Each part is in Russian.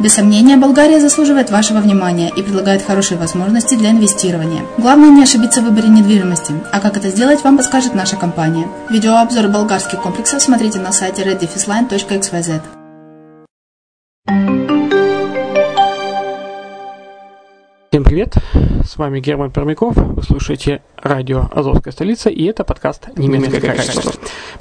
Без сомнения, Болгария заслуживает вашего внимания и предлагает хорошие возможности для инвестирования. Главное не ошибиться в выборе недвижимости, а как это сделать, вам подскажет наша компания. Видеообзор болгарских комплексов смотрите на сайте reddefisline.xyz. Всем привет, с вами Герман Пермяков, вы слушаете радио «Азовская столица» и это подкаст «Немецкое качество».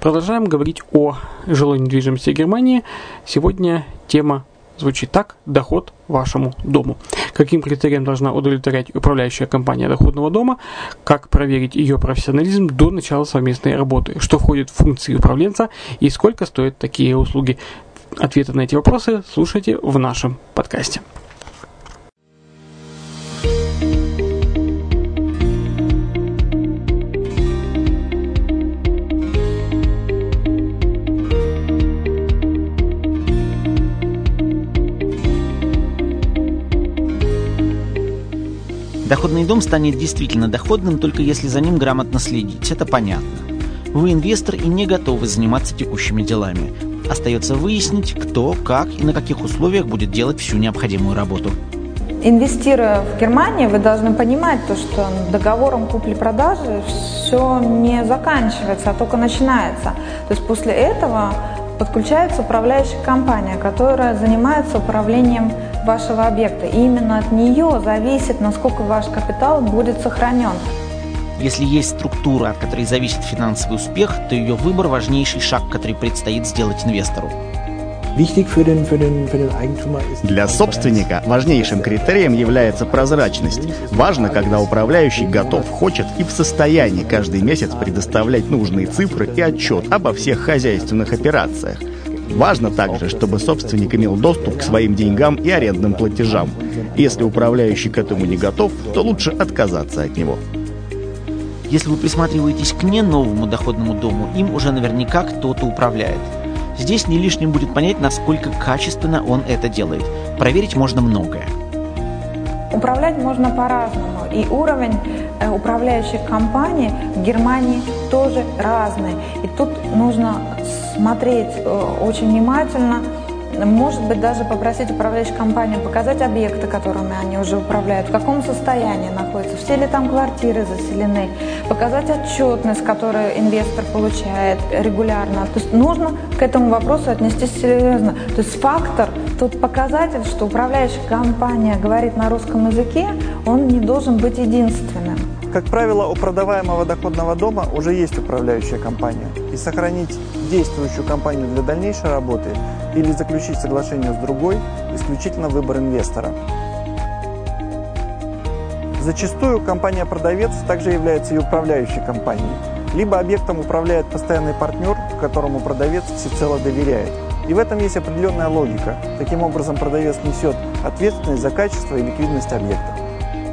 Продолжаем говорить о жилой недвижимости Германии. Сегодня тема звучит так – доход вашему дому. Каким критериям должна удовлетворять управляющая компания доходного дома, как проверить ее профессионализм до начала совместной работы, что входит в функции управленца и сколько стоят такие услуги. Ответы на эти вопросы слушайте в нашем подкасте. Дом станет действительно доходным, только если за ним грамотно следить, это понятно. Вы инвестор и не готовы заниматься текущими делами. Остается выяснить, кто, как и на каких условиях будет делать всю необходимую работу. Инвестируя в Германию, вы должны понимать то, что договором купли-продажи все не заканчивается, а только начинается. То есть после этого подключается управляющая компания, которая занимается управлением вашего объекта. И именно от нее зависит, насколько ваш капитал будет сохранен. Если есть структура, от которой зависит финансовый успех, то ее выбор – важнейший шаг, который предстоит сделать инвестору. Для собственника важнейшим критерием является прозрачность. Важно, когда управляющий готов, хочет и в состоянии каждый месяц предоставлять нужные цифры и отчет обо всех хозяйственных операциях. Важно также, чтобы собственник имел доступ к своим деньгам и арендным платежам. Если управляющий к этому не готов, то лучше отказаться от него. Если вы присматриваетесь к не новому доходному дому, им уже наверняка кто-то управляет. Здесь не лишним будет понять, насколько качественно он это делает. Проверить можно многое. Управлять можно по-разному. И уровень э, управляющих компаний в Германии тоже разный. И тут нужно смотреть э, очень внимательно, может быть, даже попросить управляющую компанию показать объекты, которыми они уже управляют, в каком состоянии находятся, все ли там квартиры заселены, показать отчетность, которую инвестор получает регулярно. То есть нужно к этому вопросу отнестись серьезно. То есть фактор, тот показатель, что управляющая компания говорит на русском языке, он не должен быть единственным. Как правило, у продаваемого доходного дома уже есть управляющая компания. И сохранить действующую компанию для дальнейшей работы или заключить соглашение с другой – исключительно выбор инвестора. Зачастую компания-продавец также является и управляющей компанией. Либо объектом управляет постоянный партнер, которому продавец всецело доверяет. И в этом есть определенная логика. Таким образом, продавец несет ответственность за качество и ликвидность объекта.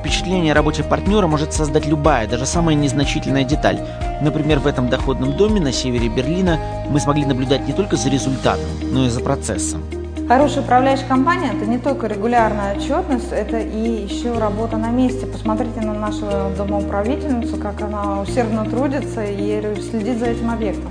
Впечатление о работе партнера может создать любая, даже самая незначительная деталь. Например, в этом доходном доме на севере Берлина мы смогли наблюдать не только за результатом, но и за процессом. Хорошая управляющая компания – это не только регулярная отчетность, это и еще работа на месте. Посмотрите на нашу домоуправительницу, как она усердно трудится и следит за этим объектом.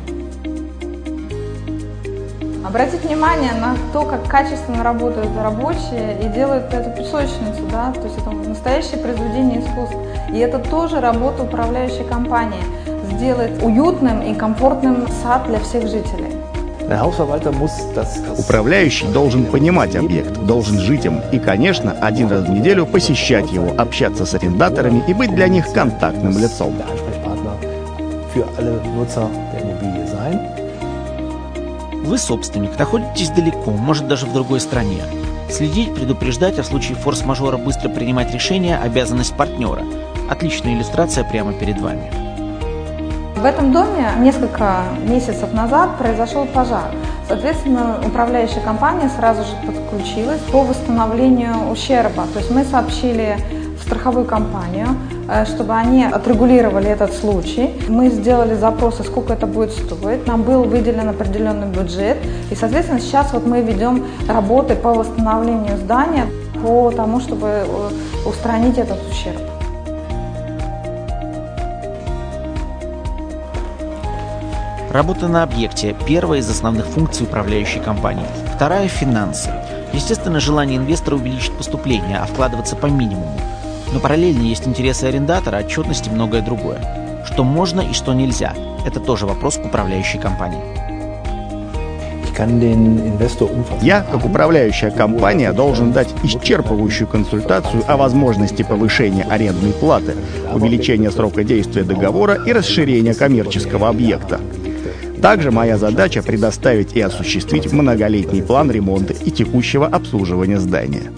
Обратить внимание на то, как качественно работают рабочие и делают эту песочницу, да, то есть это настоящее произведение искусства. И это тоже работа управляющей компании – сделать уютным и комфортным сад для всех жителей. Управляющий должен понимать объект, должен жить им и, конечно, один раз в неделю посещать его, общаться с арендаторами и быть для них контактным лицом. Вы собственник, находитесь далеко, может даже в другой стране. Следить, предупреждать, а в случае форс-мажора быстро принимать решения – обязанность партнера. Отличная иллюстрация прямо перед вами. Этом доме несколько месяцев назад произошел пожар. Соответственно, управляющая компания сразу же подключилась по восстановлению ущерба. То есть мы сообщили в страховую компанию, Э, чтобы они отрегулировали этот случай. Мы сделали запросы, сколько это будет стоить. Нам был выделен определенный бюджет. И, соответственно, сейчас вот мы ведем работы по восстановлению здания, по тому, чтобы э, устранить этот ущерб. Работа на объекте – первая из основных функций управляющей компании. Вторая – финансы. Естественно, желание инвестора увеличить поступление, а вкладываться по минимуму. Но параллельно есть интересы арендатора, отчетность и многое другое. Что можно и что нельзя – это тоже вопрос к управляющей компании. Я, как управляющая компания, должен дать исчерпывающую консультацию о возможности повышения арендной платы, увеличения срока действия договора и расширения коммерческого объекта. Также моя задача предоставить и осуществить многолетний план ремонта и текущего обслуживания здания.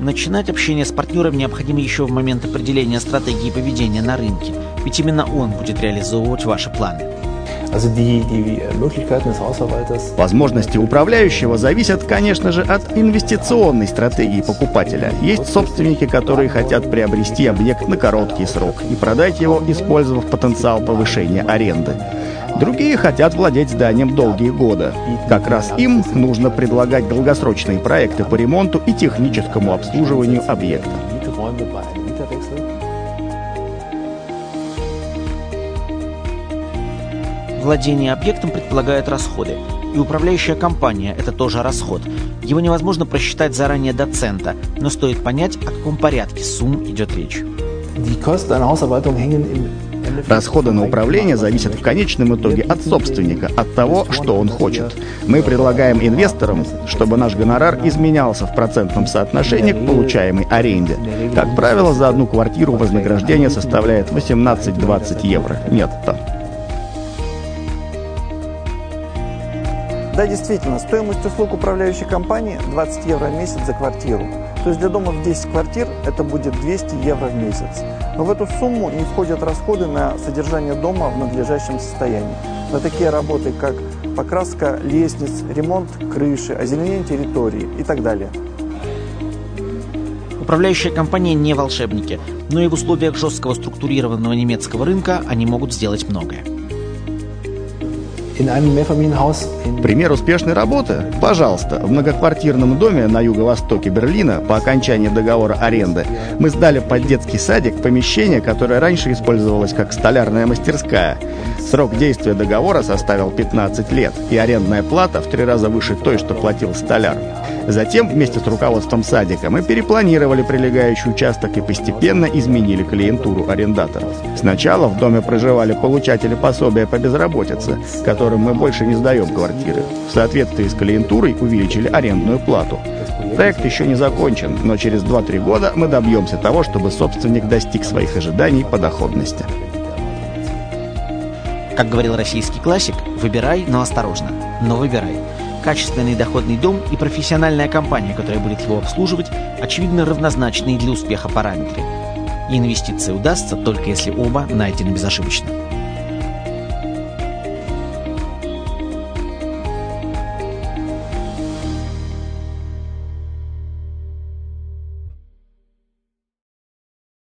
Начинать общение с партнером необходимо еще в момент определения стратегии поведения на рынке, ведь именно он будет реализовывать ваши планы. Возможности управляющего зависят, конечно же, от инвестиционной стратегии покупателя. Есть собственники, которые хотят приобрести объект на короткий срок и продать его, использовав потенциал повышения аренды. Другие хотят владеть зданием долгие годы. Как раз им нужно предлагать долгосрочные проекты по ремонту и техническому обслуживанию объекта. Владение объектом предполагает расходы, и управляющая компания – это тоже расход. Его невозможно просчитать заранее до цента, но стоит понять, о каком порядке сумм идет речь. Расходы на управление зависят в конечном итоге от собственника, от того, что он хочет. Мы предлагаем инвесторам, чтобы наш гонорар изменялся в процентном соотношении к получаемой аренде. Как правило, за одну квартиру вознаграждение составляет 18-20 евро нетто. Да, действительно, стоимость услуг управляющей компании 20 евро в месяц за квартиру. То есть для дома в 10 квартир это будет 200 евро в месяц. Но в эту сумму не входят расходы на содержание дома в надлежащем состоянии. На такие работы, как покраска лестниц, ремонт крыши, озеленение территории и так далее. Управляющая компания не волшебники, но и в условиях жесткого структурированного немецкого рынка они могут сделать многое. Пример успешной работы? Пожалуйста, в многоквартирном доме на юго-востоке Берлина по окончании договора аренды мы сдали под детский садик помещение, которое раньше использовалось как столярная мастерская. Срок действия договора составил 15 лет, и арендная плата в три раза выше той, что платил столяр. Затем вместе с руководством садика мы перепланировали прилегающий участок и постепенно изменили клиентуру арендаторов. Сначала в доме проживали получатели пособия по безработице, которым мы больше не сдаем квартиры. В соответствии с клиентурой увеличили арендную плату. Проект еще не закончен, но через 2-3 года мы добьемся того, чтобы собственник достиг своих ожиданий по доходности. Как говорил российский классик, выбирай, но осторожно, но выбирай. Качественный доходный дом и профессиональная компания, которая будет его обслуживать, очевидно равнозначные для успеха параметры. И инвестиция удастся только если оба найдены безошибочно.